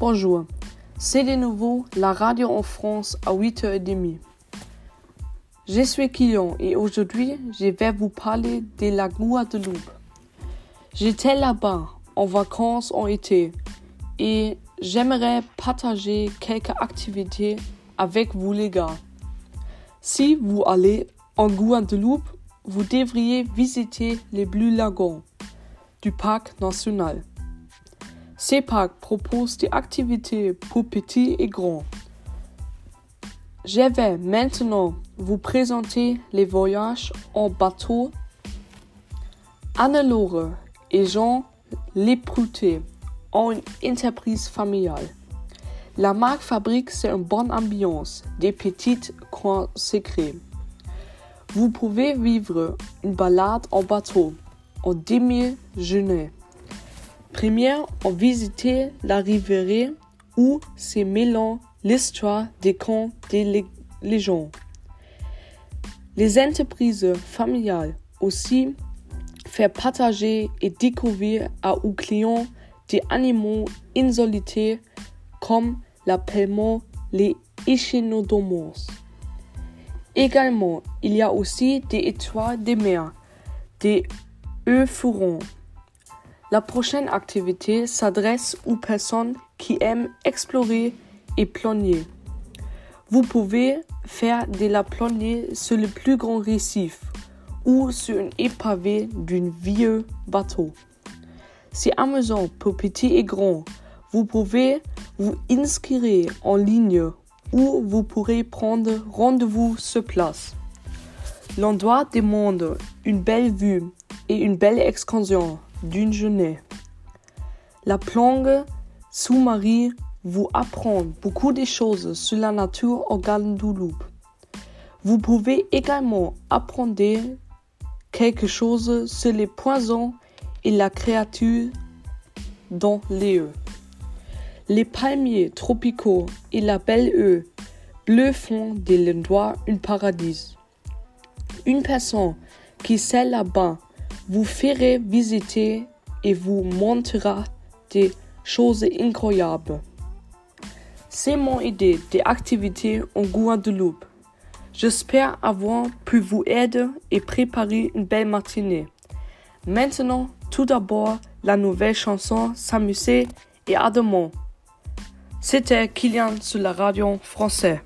Bonjour, c'est de nouveau la radio en France à 8h30. Je suis Kylian et aujourd'hui je vais vous parler de la Guadeloupe. J'étais là-bas en vacances en été et j'aimerais partager quelques activités avec vous les gars. Si vous allez en Guadeloupe, vous devriez visiter les Blue Lagons du parc national. Ces parcs proposent des activités pour petits et grands. Je vais maintenant vous présenter les voyages en bateau. Anne-Laure et Jean Léprouté ont une entreprise familiale. La marque fabrique c'est une bonne ambiance, des petites coins secrets. Vous pouvez vivre une balade en bateau en demi-journée. Première, on visitait la rivière où se mêlant l'histoire des contes des légendes. Les entreprises familiales aussi faire partager et découvrir à aux clients des animaux insolites comme l'appellement les échinodomos. Également, il y a aussi des étoiles des mers, des euphorons. La prochaine activité s'adresse aux personnes qui aiment explorer et plongée. Vous pouvez faire de la plongée sur le plus grand récif ou sur une épave d'un vieux bateau. C'est amusant pour petits et grands. Vous pouvez vous inscrire en ligne ou vous pourrez prendre rendez-vous sur place. L'endroit demande une belle vue et une belle excursion d'une journée. La plonge sous-marine vous apprend beaucoup de choses sur la nature au Guadeloupe. Vous pouvez également apprendre quelque chose sur les poisons et la créature dans les œufs. Les palmiers tropicaux et la belle œuf bleu font de l'endroit un paradis. Une personne qui sait là-bas vous ferait visiter et vous montrera des choses incroyables. C'est mon idée d'activité en Guadeloupe. J'espère avoir pu vous aider et préparer une belle matinée. Maintenant, tout d'abord, la nouvelle chanson S'amuser et à demain. C'était Kylian sur la radio française.